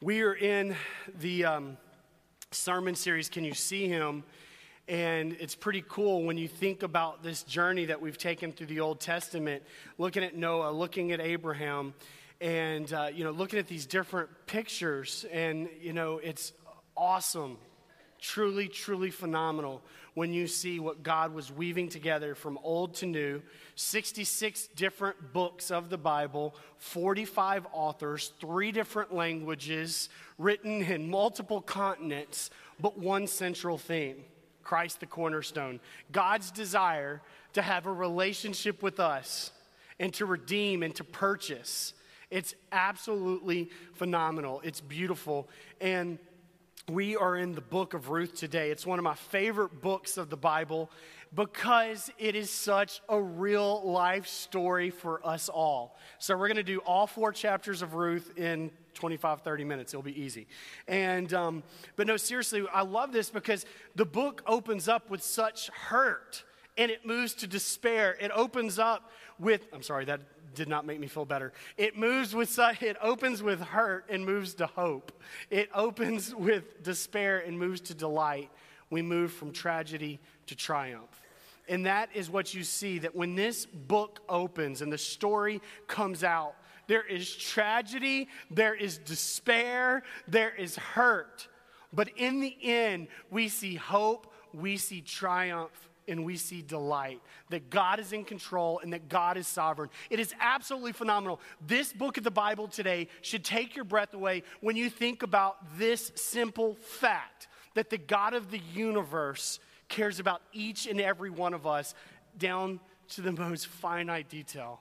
We are in the um, sermon series, Can You See Him? And it's pretty cool when you think about this journey that we've taken through the Old Testament, looking at Noah, looking at Abraham, and, uh, you know, looking at these different pictures. And, you know, it's awesome truly, truly phenomenal when you see what God was weaving together from old to new 66 different books of the Bible, 45 authors, three different languages, written in multiple continents, but one central theme Christ the cornerstone. God's desire to have a relationship with us and to redeem and to purchase. It's absolutely phenomenal. It's beautiful. And we are in the book of Ruth today. It's one of my favorite books of the Bible because it is such a real life story for us all. So, we're going to do all four chapters of Ruth in 25, 30 minutes. It'll be easy. And, um, but no, seriously, I love this because the book opens up with such hurt and it moves to despair. It opens up with, I'm sorry, that did not make me feel better. It moves with it opens with hurt and moves to hope. It opens with despair and moves to delight. We move from tragedy to triumph. And that is what you see that when this book opens and the story comes out, there is tragedy, there is despair, there is hurt. But in the end, we see hope, we see triumph, and we see delight that God is in control and that God is sovereign. It is absolutely phenomenal. This book of the Bible today should take your breath away when you think about this simple fact that the God of the universe cares about each and every one of us down to the most finite detail,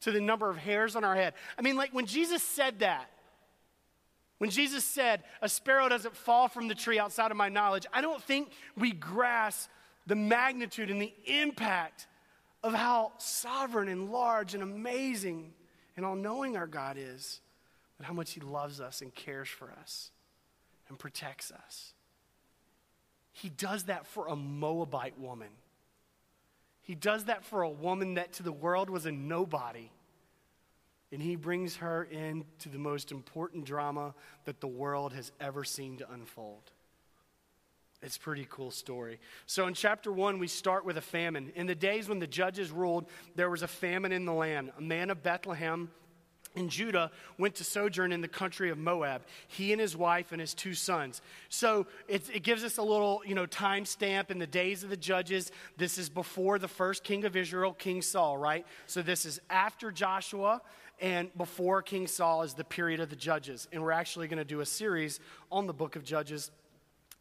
to the number of hairs on our head. I mean, like when Jesus said that, when Jesus said, A sparrow doesn't fall from the tree outside of my knowledge, I don't think we grasp the magnitude and the impact of how sovereign and large and amazing and all knowing our God is, but how much He loves us and cares for us and protects us. He does that for a Moabite woman. He does that for a woman that to the world was a nobody. And he brings her into the most important drama that the world has ever seen to unfold. It's a pretty cool story. So in chapter one, we start with a famine. In the days when the judges ruled, there was a famine in the land. A man of Bethlehem in Judah went to sojourn in the country of Moab, he and his wife and his two sons. So it, it gives us a little, you know, time stamp in the days of the judges. This is before the first king of Israel, King Saul, right? So this is after Joshua and before King Saul is the period of the judges. And we're actually going to do a series on the book of Judges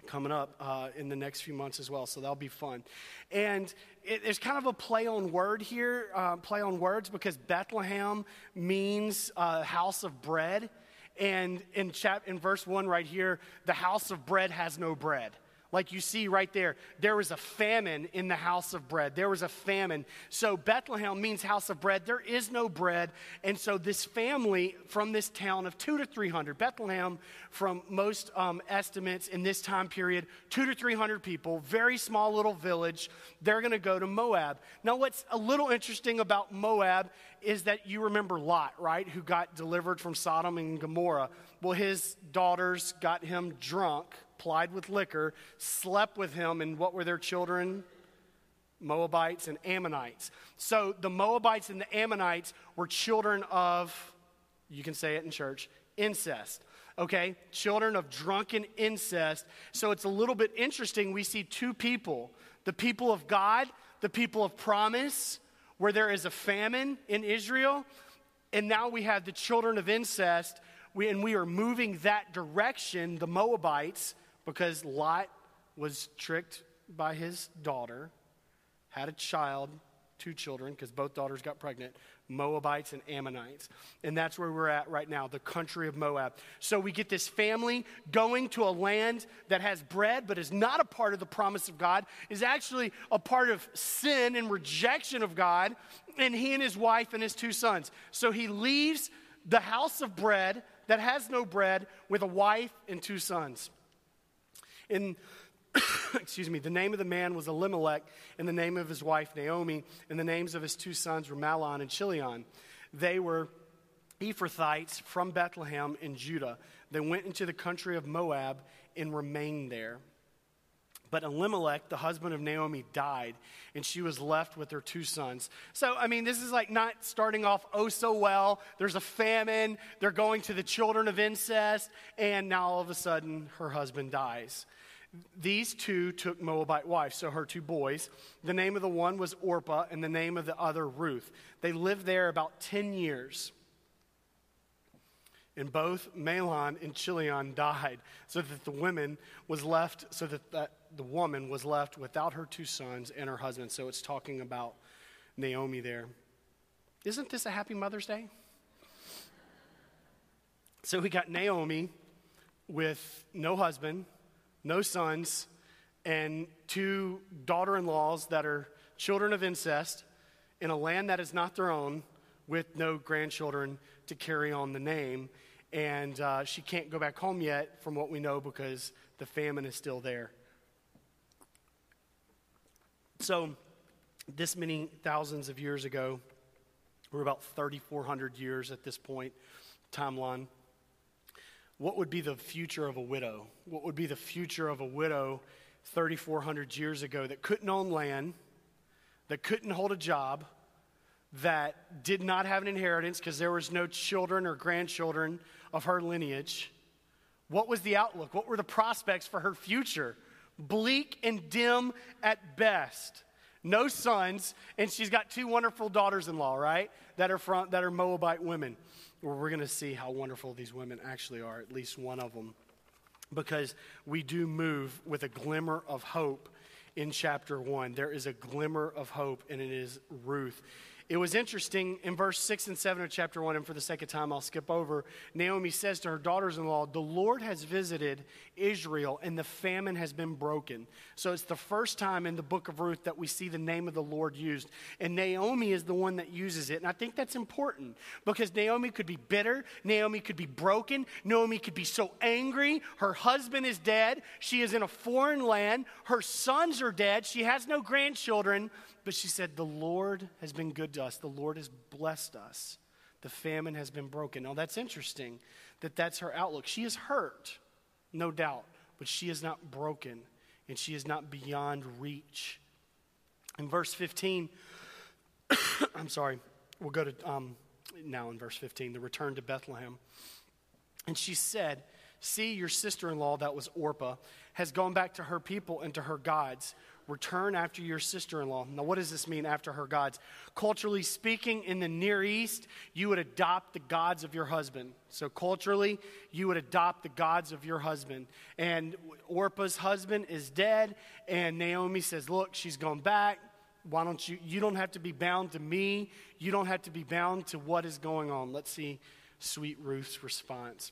coming up uh, in the next few months as well, so that'll be fun. And it, there's kind of a play on word here, uh, play on words, because Bethlehem means uh, house of bread. And in, chap- in verse 1 right here, the house of bread has no bread. Like you see right there, there was a famine in the house of bread. There was a famine. So Bethlehem means house of bread. There is no bread. And so this family from this town of two to 300, Bethlehem, from most um, estimates in this time period, two to 300 people, very small little village, they're going to go to Moab. Now, what's a little interesting about Moab is that you remember Lot, right, who got delivered from Sodom and Gomorrah. Well, his daughters got him drunk plied with liquor, slept with him, and what were their children? Moabites and Ammonites. So the Moabites and the Ammonites were children of, you can say it in church, incest. Okay? Children of drunken incest. So it's a little bit interesting. We see two people the people of God, the people of promise, where there is a famine in Israel. And now we have the children of incest, we, and we are moving that direction, the Moabites, because Lot was tricked by his daughter, had a child, two children, because both daughters got pregnant Moabites and Ammonites. And that's where we're at right now, the country of Moab. So we get this family going to a land that has bread, but is not a part of the promise of God, is actually a part of sin and rejection of God, and he and his wife and his two sons. So he leaves the house of bread that has no bread with a wife and two sons. In excuse me, the name of the man was Elimelech, and the name of his wife Naomi, and the names of his two sons were Mahlon and Chilion. They were Ephrathites from Bethlehem in Judah. They went into the country of Moab and remained there. But Elimelech, the husband of Naomi, died, and she was left with her two sons. So, I mean, this is like not starting off oh so well. There's a famine, they're going to the children of incest, and now all of a sudden her husband dies. These two took Moabite wives, so her two boys. The name of the one was Orpah, and the name of the other Ruth. They lived there about 10 years. And both Mahlon and Chilion died, so that the woman was left, so that the, the woman was left without her two sons and her husband. So it's talking about Naomi there. Isn't this a happy Mother's Day? So we got Naomi with no husband, no sons, and two daughter in laws that are children of incest in a land that is not their own with no grandchildren to carry on the name. And uh, she can't go back home yet, from what we know, because the famine is still there. So, this many thousands of years ago, we're about 3,400 years at this point, timeline what would be the future of a widow? What would be the future of a widow 3,400 years ago that couldn't own land, that couldn't hold a job, that did not have an inheritance because there was no children or grandchildren of her lineage? What was the outlook? What were the prospects for her future? Bleak and dim at best. No sons, and she's got two wonderful daughters in law, right? That are, from, that are Moabite women where we're going to see how wonderful these women actually are, at least one of them, because we do move with a glimmer of hope in chapter 1. There is a glimmer of hope, and it is Ruth. It was interesting in verse 6 and 7 of chapter 1, and for the sake of time, I'll skip over. Naomi says to her daughters in law, The Lord has visited Israel, and the famine has been broken. So it's the first time in the book of Ruth that we see the name of the Lord used. And Naomi is the one that uses it. And I think that's important because Naomi could be bitter, Naomi could be broken, Naomi could be so angry. Her husband is dead, she is in a foreign land, her sons are dead, she has no grandchildren. But she said, The Lord has been good to us. The Lord has blessed us. The famine has been broken. Now, that's interesting that that's her outlook. She is hurt, no doubt, but she is not broken and she is not beyond reach. In verse 15, I'm sorry, we'll go to um, now in verse 15, the return to Bethlehem. And she said, See, your sister in law, that was Orpah, has gone back to her people and to her gods. Return after your sister in law. Now, what does this mean after her gods? Culturally speaking, in the Near East, you would adopt the gods of your husband. So, culturally, you would adopt the gods of your husband. And Orpah's husband is dead, and Naomi says, Look, she's gone back. Why don't you? You don't have to be bound to me. You don't have to be bound to what is going on. Let's see sweet Ruth's response.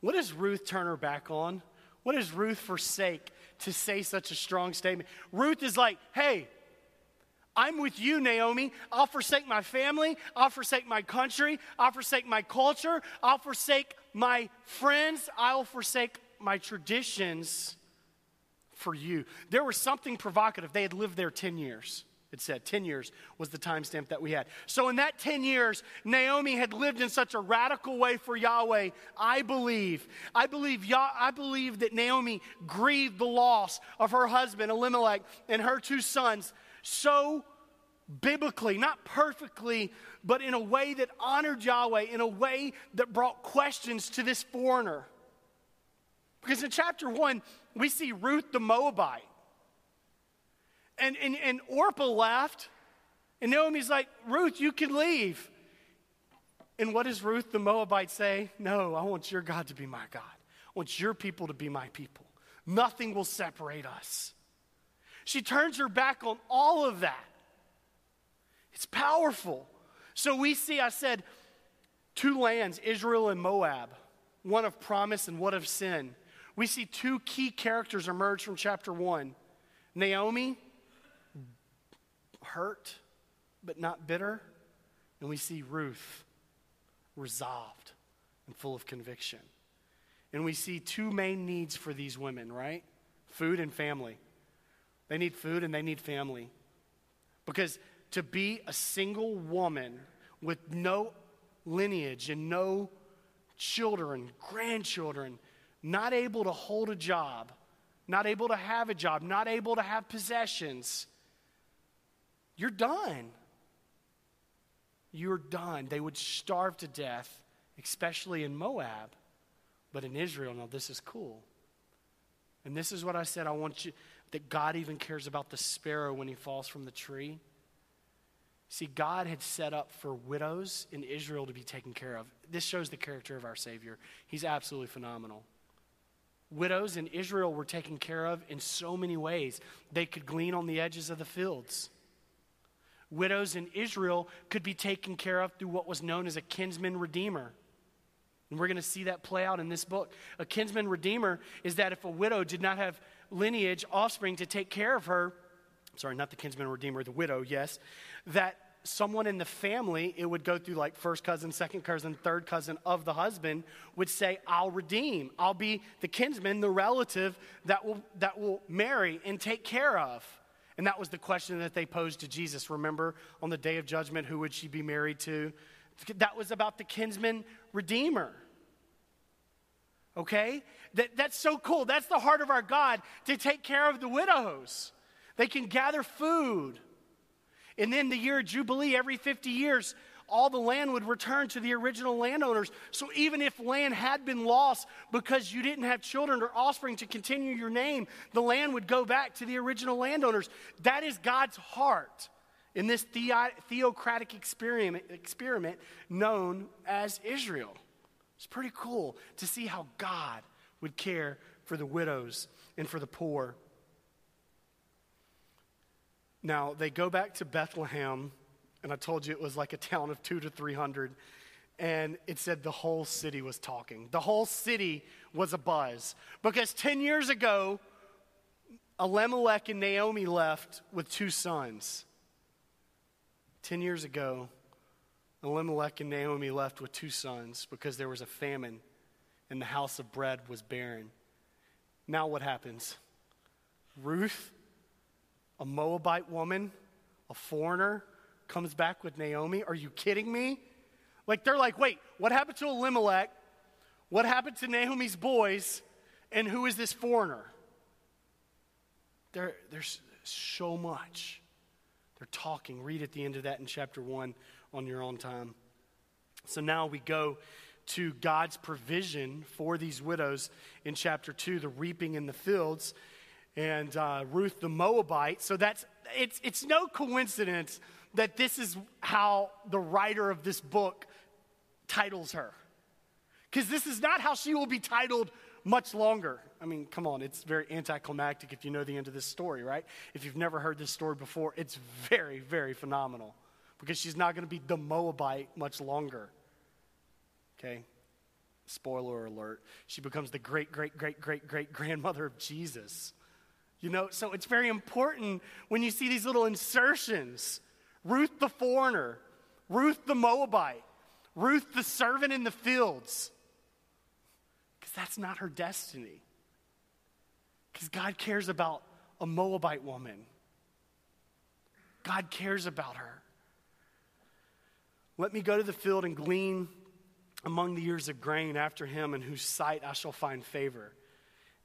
What does Ruth turn her back on? What does Ruth forsake to say such a strong statement? Ruth is like, hey, I'm with you, Naomi. I'll forsake my family. I'll forsake my country. I'll forsake my culture. I'll forsake my friends. I'll forsake my traditions for you. There was something provocative. They had lived there 10 years. It said 10 years was the timestamp that we had. So, in that 10 years, Naomi had lived in such a radical way for Yahweh. I believe, I believe, Yah, I believe that Naomi grieved the loss of her husband, Elimelech, and her two sons so biblically, not perfectly, but in a way that honored Yahweh, in a way that brought questions to this foreigner. Because in chapter 1, we see Ruth the Moabite and, and, and Orpah left. And Naomi's like, Ruth, you can leave. And what does Ruth the Moabite say? No, I want your God to be my God. I want your people to be my people. Nothing will separate us. She turns her back on all of that. It's powerful. So we see, I said, Two lands, Israel and Moab, one of promise and one of sin. We see two key characters emerge from chapter one Naomi, hurt, but not bitter. And we see Ruth, resolved and full of conviction. And we see two main needs for these women, right? Food and family. They need food and they need family. Because to be a single woman with no lineage and no children, grandchildren, not able to hold a job, not able to have a job, not able to have possessions, you're done. You're done. They would starve to death, especially in Moab. But in Israel, now this is cool. And this is what I said I want you, that God even cares about the sparrow when he falls from the tree. See, God had set up for widows in Israel to be taken care of. This shows the character of our Savior. He's absolutely phenomenal. Widows in Israel were taken care of in so many ways. They could glean on the edges of the fields. Widows in Israel could be taken care of through what was known as a kinsman redeemer. And we're going to see that play out in this book. A kinsman redeemer is that if a widow did not have lineage, offspring to take care of her, sorry, not the kinsman redeemer, the widow, yes, that someone in the family, it would go through like first cousin, second cousin, third cousin of the husband, would say, I'll redeem. I'll be the kinsman, the relative that will, that will marry and take care of. And that was the question that they posed to Jesus. Remember, on the day of judgment, who would she be married to? That was about the kinsman redeemer. Okay? That, that's so cool. That's the heart of our God to take care of the widows. They can gather food. And then the year of Jubilee, every 50 years, all the land would return to the original landowners. So even if land had been lost because you didn't have children or offspring to continue your name, the land would go back to the original landowners. That is God's heart in this theocratic experiment, experiment known as Israel. It's pretty cool to see how God would care for the widows and for the poor. Now, they go back to Bethlehem, and I told you it was like a town of two to 300. And it said the whole city was talking. The whole city was a buzz. Because 10 years ago, Elimelech and Naomi left with two sons. 10 years ago, Elimelech and Naomi left with two sons because there was a famine and the house of bread was barren. Now, what happens? Ruth a Moabite woman, a foreigner, comes back with Naomi. Are you kidding me? Like, they're like, wait, what happened to Elimelech? What happened to Naomi's boys? And who is this foreigner? There, there's so much. They're talking. Read at the end of that in chapter 1 on your own time. So now we go to God's provision for these widows in chapter 2, the reaping in the fields and uh, Ruth the Moabite. So that's it's it's no coincidence that this is how the writer of this book titles her. Because this is not how she will be titled much longer. I mean, come on, it's very anticlimactic if you know the end of this story, right? If you've never heard this story before, it's very, very phenomenal because she's not going to be the Moabite much longer. Okay? Spoiler alert. She becomes the great, great, great, great, great grandmother of Jesus. You know, so it's very important when you see these little insertions Ruth the foreigner, Ruth the Moabite, Ruth the servant in the fields. Because that's not her destiny. Because God cares about a Moabite woman, God cares about her. Let me go to the field and glean among the ears of grain after him, in whose sight I shall find favor.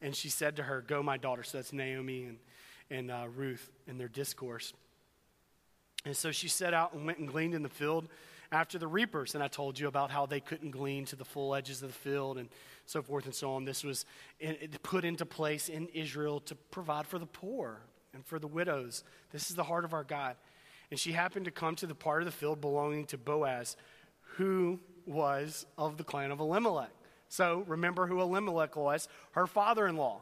And she said to her, Go, my daughter. So that's Naomi and, and uh, Ruth in their discourse. And so she set out and went and gleaned in the field after the reapers. And I told you about how they couldn't glean to the full edges of the field and so forth and so on. This was put into place in Israel to provide for the poor and for the widows. This is the heart of our God. And she happened to come to the part of the field belonging to Boaz, who was of the clan of Elimelech. So remember who Elimelech was her father in law.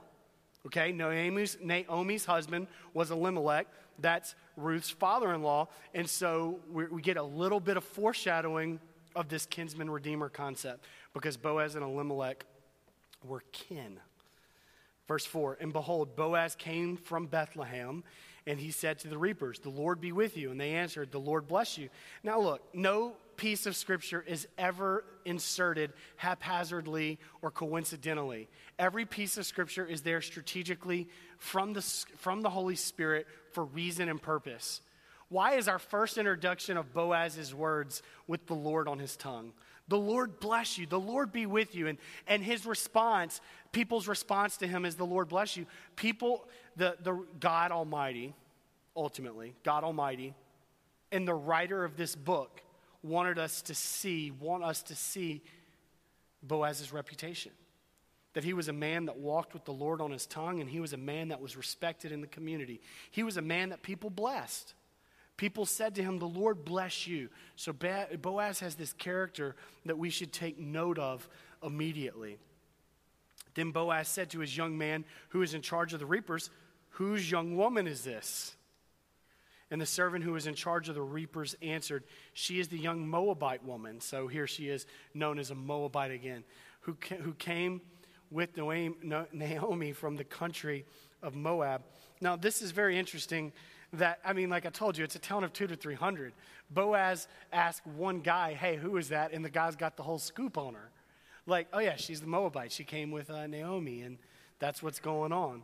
Okay, Naomi's, Naomi's husband was Elimelech. That's Ruth's father in law. And so we, we get a little bit of foreshadowing of this kinsman redeemer concept because Boaz and Elimelech were kin. Verse 4 And behold, Boaz came from Bethlehem, and he said to the reapers, The Lord be with you. And they answered, The Lord bless you. Now, look, no piece of scripture is ever inserted haphazardly or coincidentally. Every piece of scripture is there strategically from the, from the Holy Spirit for reason and purpose. Why is our first introduction of Boaz's words with the Lord on his tongue? The Lord bless you. The Lord be with you. And, and his response, people's response to him is the Lord bless you. People, the, the God Almighty, ultimately, God Almighty, and the writer of this book wanted us to see, want us to see Boaz's reputation. That he was a man that walked with the Lord on his tongue, and he was a man that was respected in the community. He was a man that people blessed. People said to him, The Lord bless you. So Boaz has this character that we should take note of immediately. Then Boaz said to his young man who is in charge of the reapers, Whose young woman is this? And the servant who was in charge of the reapers answered, She is the young Moabite woman. So here she is known as a Moabite again, who, who came with Naomi from the country of Moab. Now, this is very interesting that, I mean, like I told you, it's a town of two to 300. Boaz asked one guy, hey, who is that? And the guy's got the whole scoop on her. Like, oh, yeah, she's the Moabite. She came with uh, Naomi, and that's what's going on.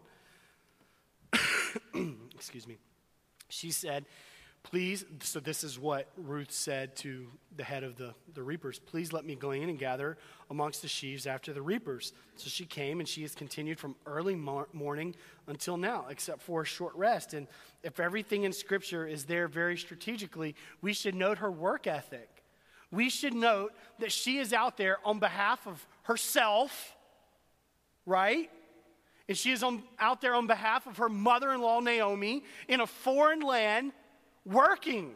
Excuse me. She said, Please, so this is what Ruth said to the head of the, the reapers Please let me glean and gather amongst the sheaves after the reapers. So she came, and she has continued from early morning until now, except for a short rest. And if everything in Scripture is there very strategically, we should note her work ethic. We should note that she is out there on behalf of herself, right? And she is on, out there on behalf of her mother in law, Naomi, in a foreign land working.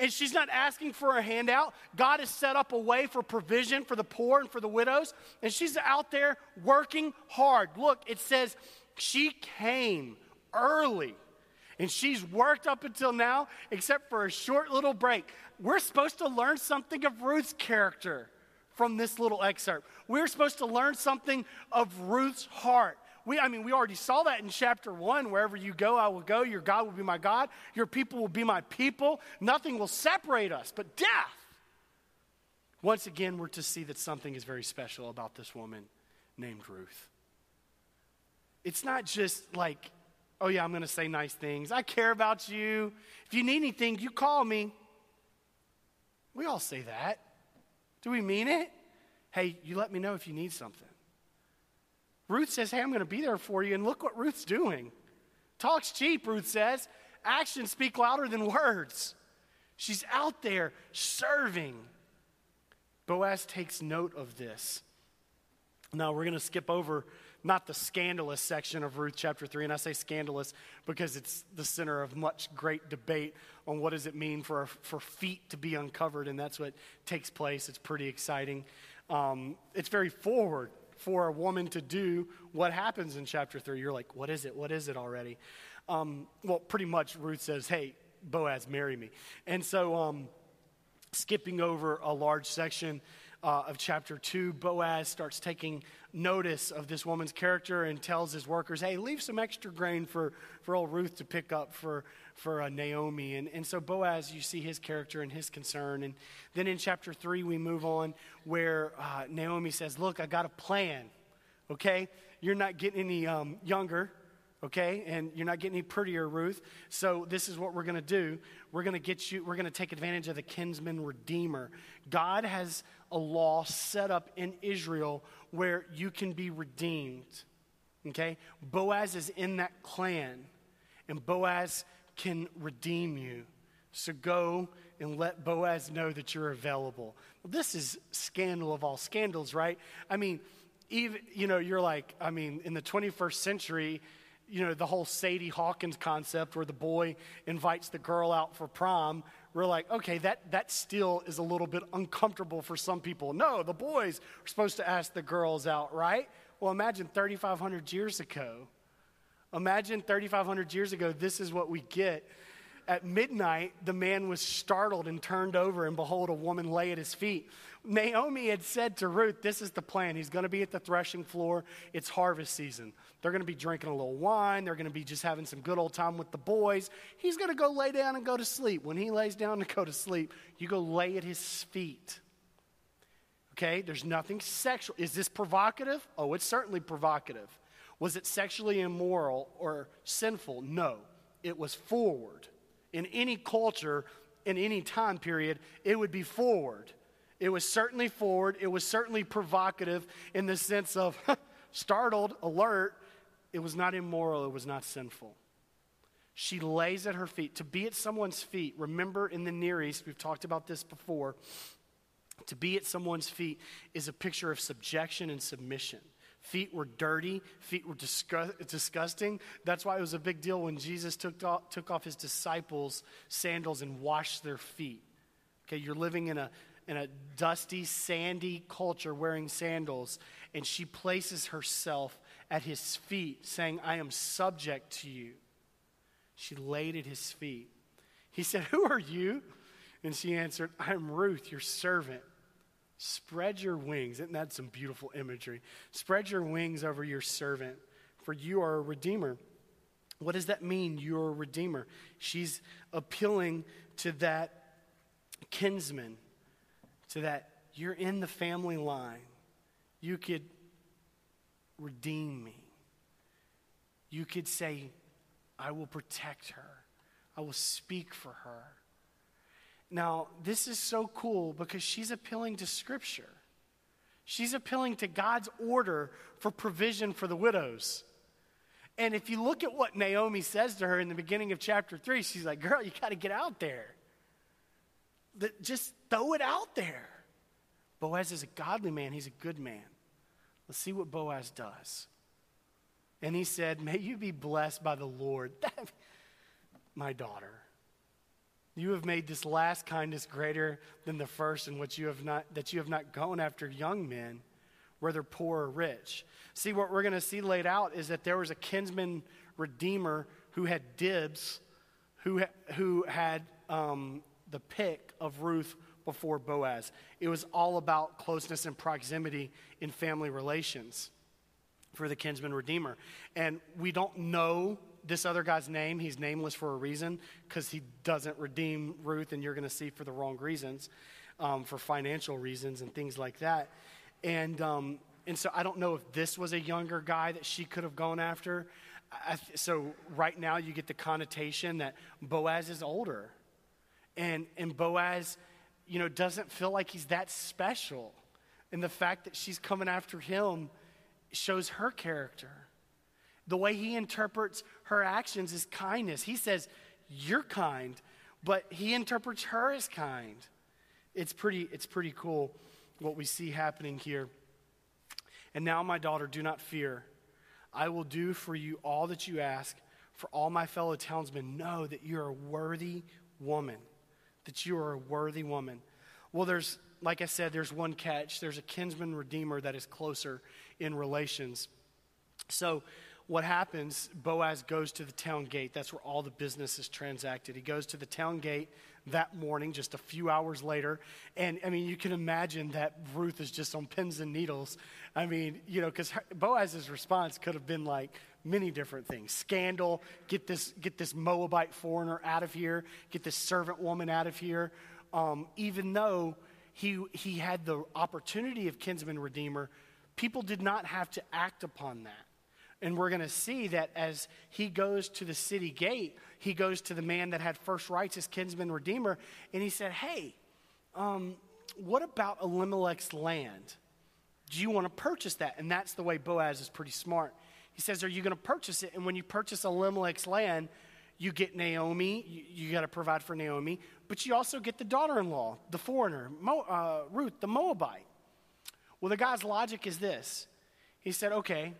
And she's not asking for a handout. God has set up a way for provision for the poor and for the widows. And she's out there working hard. Look, it says she came early. And she's worked up until now, except for a short little break. We're supposed to learn something of Ruth's character from this little excerpt. We're supposed to learn something of Ruth's heart. We, I mean, we already saw that in chapter one. Wherever you go, I will go. Your God will be my God. Your people will be my people. Nothing will separate us but death. Once again, we're to see that something is very special about this woman named Ruth. It's not just like, oh, yeah, I'm going to say nice things. I care about you. If you need anything, you call me. We all say that. Do we mean it? Hey, you let me know if you need something. Ruth says, Hey, I'm going to be there for you. And look what Ruth's doing. Talk's cheap, Ruth says. Actions speak louder than words. She's out there serving. Boaz takes note of this. Now, we're going to skip over not the scandalous section of Ruth chapter 3. And I say scandalous because it's the center of much great debate on what does it mean for, for feet to be uncovered. And that's what takes place. It's pretty exciting. Um, it's very forward for a woman to do what happens in chapter 3. You're like, what is it? What is it already? Um, well, pretty much Ruth says, hey, Boaz, marry me. And so, um, skipping over a large section uh, of chapter 2, Boaz starts taking notice of this woman's character and tells his workers, hey, leave some extra grain for, for old Ruth to pick up for, for uh, Naomi. And, and so Boaz, you see his character and his concern. And then in chapter 3, we move on where uh, Naomi says, look, I got a plan, okay? You're not getting any um, younger okay? And you're not getting any prettier, Ruth. So this is what we're going to do. We're going to get you, we're going to take advantage of the kinsman redeemer. God has a law set up in Israel where you can be redeemed, okay? Boaz is in that clan, and Boaz can redeem you. So go and let Boaz know that you're available. Well, this is scandal of all scandals, right? I mean, even, you know, you're like, I mean, in the 21st century, you know, the whole Sadie Hawkins concept where the boy invites the girl out for prom, we're like, okay, that, that still is a little bit uncomfortable for some people. No, the boys are supposed to ask the girls out, right? Well, imagine 3,500 years ago. Imagine 3,500 years ago, this is what we get at midnight, the man was startled and turned over, and behold, a woman lay at his feet. Naomi had said to Ruth, This is the plan. He's going to be at the threshing floor. It's harvest season. They're going to be drinking a little wine. They're going to be just having some good old time with the boys. He's going to go lay down and go to sleep. When he lays down to go to sleep, you go lay at his feet. Okay? There's nothing sexual. Is this provocative? Oh, it's certainly provocative. Was it sexually immoral or sinful? No. It was forward in any culture, in any time period, it would be forward. It was certainly forward. It was certainly provocative in the sense of startled, alert. It was not immoral. It was not sinful. She lays at her feet. To be at someone's feet, remember in the Near East, we've talked about this before, to be at someone's feet is a picture of subjection and submission. Feet were dirty, feet were disgust- disgusting. That's why it was a big deal when Jesus took off, took off his disciples' sandals and washed their feet. Okay, you're living in a, in a dusty, sandy culture wearing sandals, and she places herself at his feet, saying, I am subject to you. She laid at his feet. He said, Who are you? And she answered, I am Ruth, your servant. Spread your wings. Isn't that some beautiful imagery? Spread your wings over your servant, for you are a redeemer. What does that mean? You're a redeemer. She's appealing to that kinsman, to that you're in the family line. You could redeem me. You could say, I will protect her, I will speak for her. Now, this is so cool because she's appealing to Scripture. She's appealing to God's order for provision for the widows. And if you look at what Naomi says to her in the beginning of chapter 3, she's like, Girl, you got to get out there. Just throw it out there. Boaz is a godly man, he's a good man. Let's see what Boaz does. And he said, May you be blessed by the Lord. My daughter. You have made this last kindness greater than the first, in which you have not that you have not gone after young men, whether poor or rich. See, what we're going to see laid out is that there was a kinsman redeemer who had dibs, who who had um, the pick of Ruth before Boaz. It was all about closeness and proximity in family relations for the kinsman redeemer, and we don't know this other guy's name, he's nameless for a reason because he doesn't redeem Ruth, and you're going to see for the wrong reasons, um, for financial reasons and things like that. And, um, and so I don't know if this was a younger guy that she could have gone after. Th- so right now you get the connotation that Boaz is older. And, and Boaz, you know, doesn't feel like he's that special. And the fact that she's coming after him shows her character. The way he interprets her actions is kindness. He says, You're kind, but he interprets her as kind. It's pretty, it's pretty cool what we see happening here. And now, my daughter, do not fear. I will do for you all that you ask, for all my fellow townsmen know that you're a worthy woman. That you are a worthy woman. Well, there's, like I said, there's one catch. There's a kinsman redeemer that is closer in relations. So, what happens, Boaz goes to the town gate. That's where all the business is transacted. He goes to the town gate that morning, just a few hours later. And I mean, you can imagine that Ruth is just on pins and needles. I mean, you know, because Boaz's response could have been like many different things scandal, get this, get this Moabite foreigner out of here, get this servant woman out of here. Um, even though he, he had the opportunity of kinsman redeemer, people did not have to act upon that. And we're going to see that as he goes to the city gate, he goes to the man that had first rights as kinsman redeemer, and he said, Hey, um, what about Elimelech's land? Do you want to purchase that? And that's the way Boaz is pretty smart. He says, Are you going to purchase it? And when you purchase Elimelech's land, you get Naomi, you, you got to provide for Naomi, but you also get the daughter in law, the foreigner, Mo, uh, Ruth, the Moabite. Well, the guy's logic is this He said, Okay,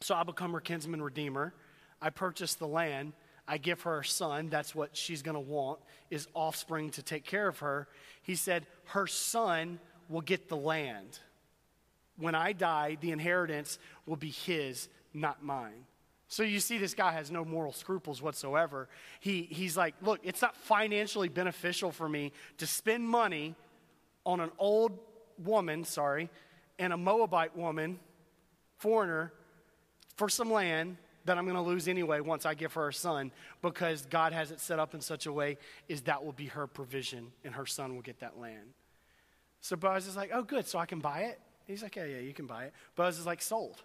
so I become her kinsman redeemer. I purchase the land. I give her a son. That's what she's going to want, is offspring to take care of her. He said, her son will get the land. When I die, the inheritance will be his, not mine. So you see, this guy has no moral scruples whatsoever. He, he's like, look, it's not financially beneficial for me to spend money on an old woman, sorry, and a Moabite woman, foreigner, for some land that I'm going to lose anyway once I give her a son because God has it set up in such a way is that will be her provision and her son will get that land. So Boaz is like, oh, good, so I can buy it? He's like, yeah, yeah, you can buy it. Boaz is like, sold.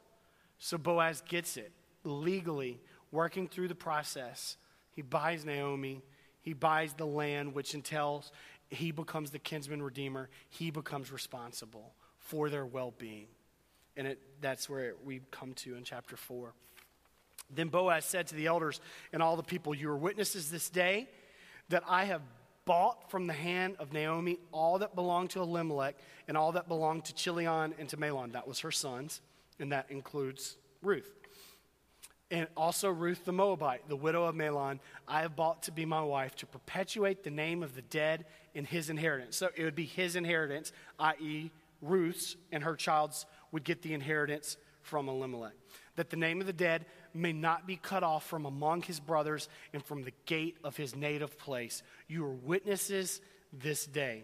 So Boaz gets it legally, working through the process. He buys Naomi, he buys the land, which entails he becomes the kinsman redeemer, he becomes responsible for their well being. And it, that's where we come to in chapter 4. Then Boaz said to the elders and all the people, You are witnesses this day that I have bought from the hand of Naomi all that belonged to Elimelech and all that belonged to Chilion and to Mahlon. That was her sons, and that includes Ruth. And also Ruth the Moabite, the widow of Mahlon, I have bought to be my wife to perpetuate the name of the dead in his inheritance. So it would be his inheritance, i.e., Ruth's and her child's would get the inheritance from Elimelech. That the name of the dead may not be cut off from among his brothers and from the gate of his native place. You are witnesses this day.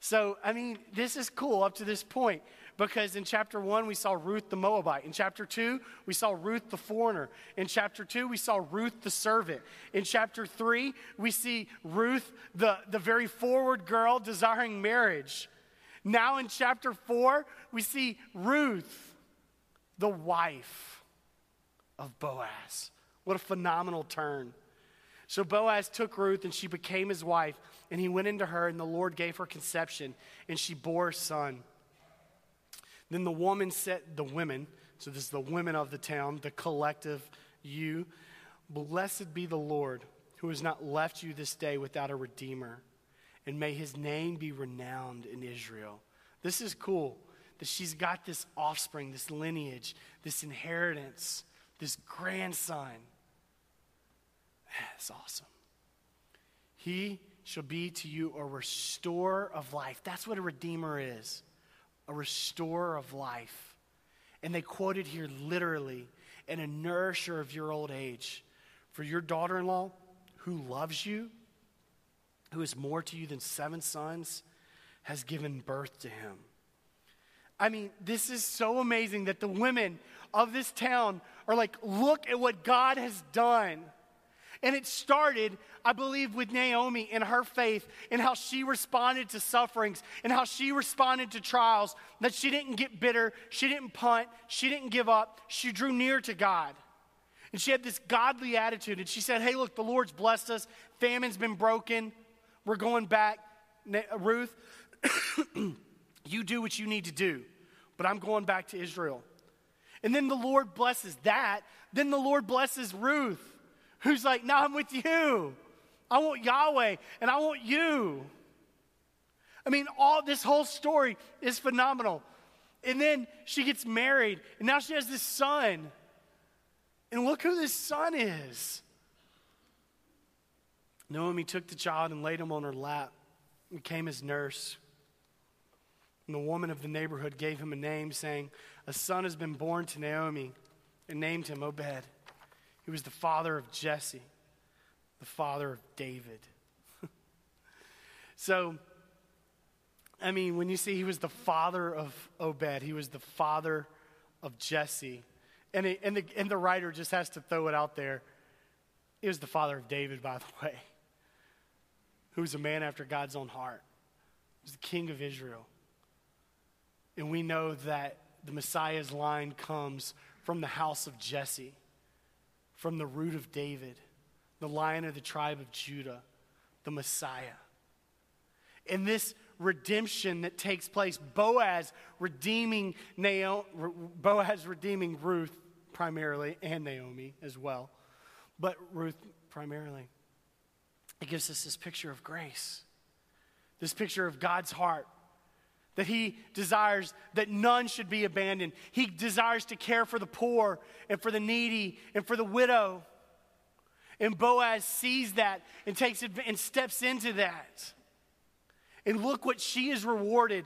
So, I mean, this is cool up to this point because in chapter one, we saw Ruth the Moabite. In chapter two, we saw Ruth the foreigner. In chapter two, we saw Ruth the servant. In chapter three, we see Ruth, the, the very forward girl desiring marriage. Now in chapter four, we see Ruth, the wife of Boaz. What a phenomenal turn. So Boaz took Ruth and she became his wife, and he went into her, and the Lord gave her conception, and she bore a son. Then the woman said, the women, so this is the women of the town, the collective you, blessed be the Lord who has not left you this day without a redeemer, and may his name be renowned in Israel. This is cool that she's got this offspring, this lineage, this inheritance, this grandson. That's awesome. He shall be to you a restorer of life. That's what a redeemer is a restorer of life. And they quoted here literally, and a nourisher of your old age. For your daughter in law, who loves you, who is more to you than seven sons, has given birth to him. I mean, this is so amazing that the women of this town are like, look at what God has done. And it started, I believe, with Naomi and her faith and how she responded to sufferings and how she responded to trials. That she didn't get bitter, she didn't punt, she didn't give up. She drew near to God. And she had this godly attitude. And she said, Hey, look, the Lord's blessed us. Famine's been broken. We're going back. Ruth, you do what you need to do, but I'm going back to Israel. And then the Lord blesses that. Then the Lord blesses Ruth who's like, No, I'm with you. I want Yahweh and I want you. I mean, all this whole story is phenomenal. And then she gets married, and now she has this son. And look who this son is. Naomi took the child and laid him on her lap and became his nurse. And the woman of the neighborhood gave him a name, saying, A son has been born to Naomi, and named him Obed. He was the father of Jesse, the father of David. so, I mean, when you see he was the father of Obed, he was the father of Jesse. And, it, and, the, and the writer just has to throw it out there. He was the father of David, by the way, who was a man after God's own heart. He was the king of Israel. And we know that the Messiah's line comes from the house of Jesse from the root of David, the lion of the tribe of Judah, the Messiah. In this redemption that takes place, Boaz redeeming Naomi, Boaz redeeming Ruth primarily, and Naomi as well, but Ruth primarily. It gives us this picture of grace, this picture of God's heart that he desires that none should be abandoned. He desires to care for the poor and for the needy and for the widow. And Boaz sees that and takes it and steps into that. And look what she is rewarded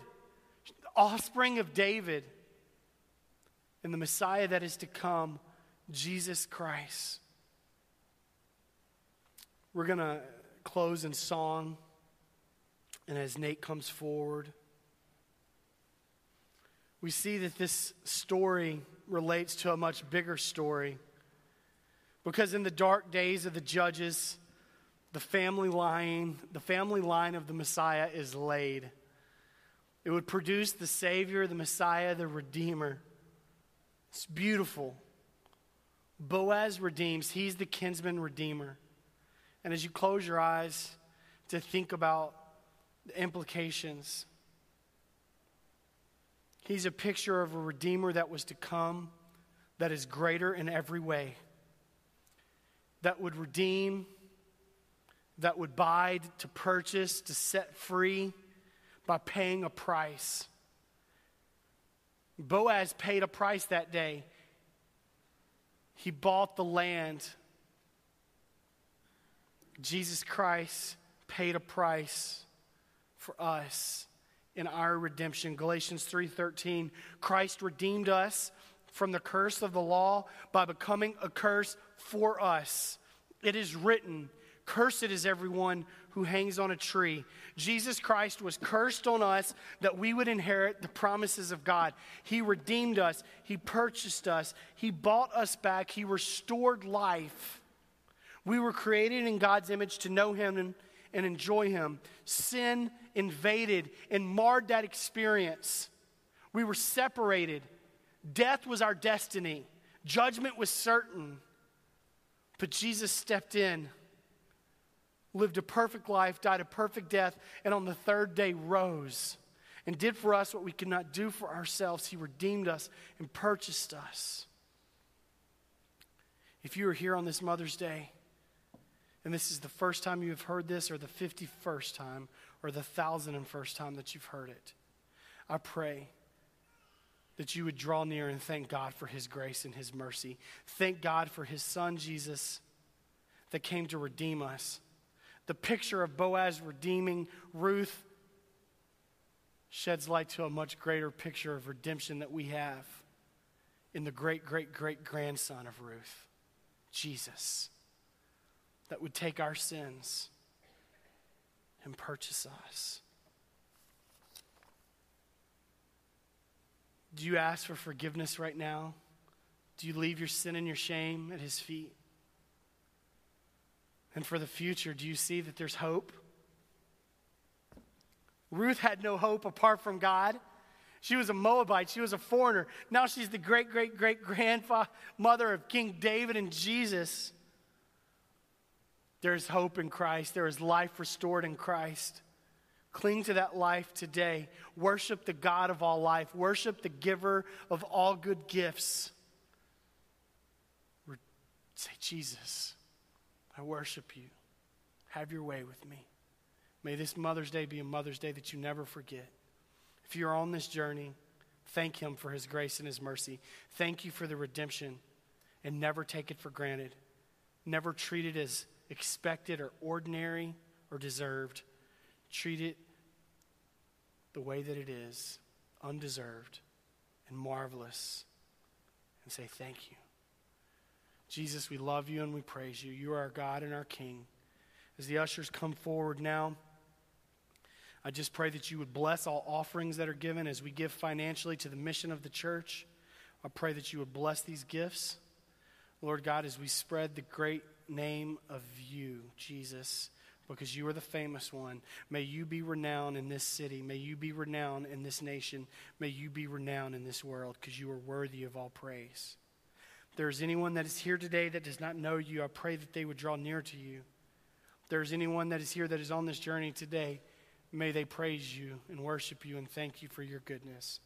offspring of David. And the Messiah that is to come Jesus Christ. We're going to close in song. And as Nate comes forward, we see that this story relates to a much bigger story. Because in the dark days of the judges, the family line, the family line of the Messiah is laid. It would produce the Savior, the Messiah, the Redeemer. It's beautiful. Boaz redeems, he's the kinsman redeemer. And as you close your eyes to think about the implications, he's a picture of a redeemer that was to come, that is greater in every way, that would redeem, that would buy, to purchase, to set free by paying a price. Boaz paid a price that day. He bought the land. Jesus Christ paid a price for us in our redemption. Galatians 3:13 Christ redeemed us from the curse of the law by becoming a curse for us. It is written, cursed is everyone who hangs on a tree. Jesus Christ was cursed on us that we would inherit the promises of God. He redeemed us, He purchased us, He bought us back, He restored life. We were created in God's image to know Him and, and enjoy Him. Sin invaded and marred that experience. We were separated. Death was our destiny, judgment was certain. But Jesus stepped in lived a perfect life, died a perfect death, and on the third day rose and did for us what we could not do for ourselves. He redeemed us and purchased us. If you are here on this Mother's Day, and this is the first time you have heard this, or the 51st time, or the thousand and first time that you've heard it, I pray that you would draw near and thank God for His grace and His mercy. Thank God for His Son, Jesus, that came to redeem us. The picture of Boaz redeeming Ruth sheds light to a much greater picture of redemption that we have in the great, great, great grandson of Ruth, Jesus, that would take our sins and purchase us. Do you ask for forgiveness right now? Do you leave your sin and your shame at his feet? and for the future, do you see that there's hope? Ruth had no hope apart from God. She was a Moabite. She was a foreigner. Now she's the great, great, great grandmother of King David and Jesus. There is hope in Christ. There is life restored in Christ. Cling to that life today. Worship the God of all life. Worship the giver of all good gifts. Say, Jesus. I worship you. Have your way with me. May this Mother's Day be a Mother's Day that you never forget. If you're on this journey, thank Him for His grace and His mercy. Thank you for the redemption and never take it for granted. Never treat it as expected or ordinary or deserved. Treat it the way that it is, undeserved and marvelous, and say thank you. Jesus, we love you and we praise you. You are our God and our King. As the ushers come forward now, I just pray that you would bless all offerings that are given as we give financially to the mission of the church. I pray that you would bless these gifts. Lord God, as we spread the great name of you, Jesus, because you are the famous one, may you be renowned in this city. May you be renowned in this nation. May you be renowned in this world because you are worthy of all praise If there's anyone that is here today that does not know you, I pray that they would draw near to you. If there's anyone that is here that is on this journey today, may they praise you and worship you and thank you for your goodness,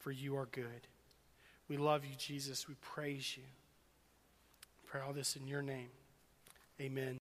for you are good. We love you, Jesus. We praise you. pray all this in your name. Amen.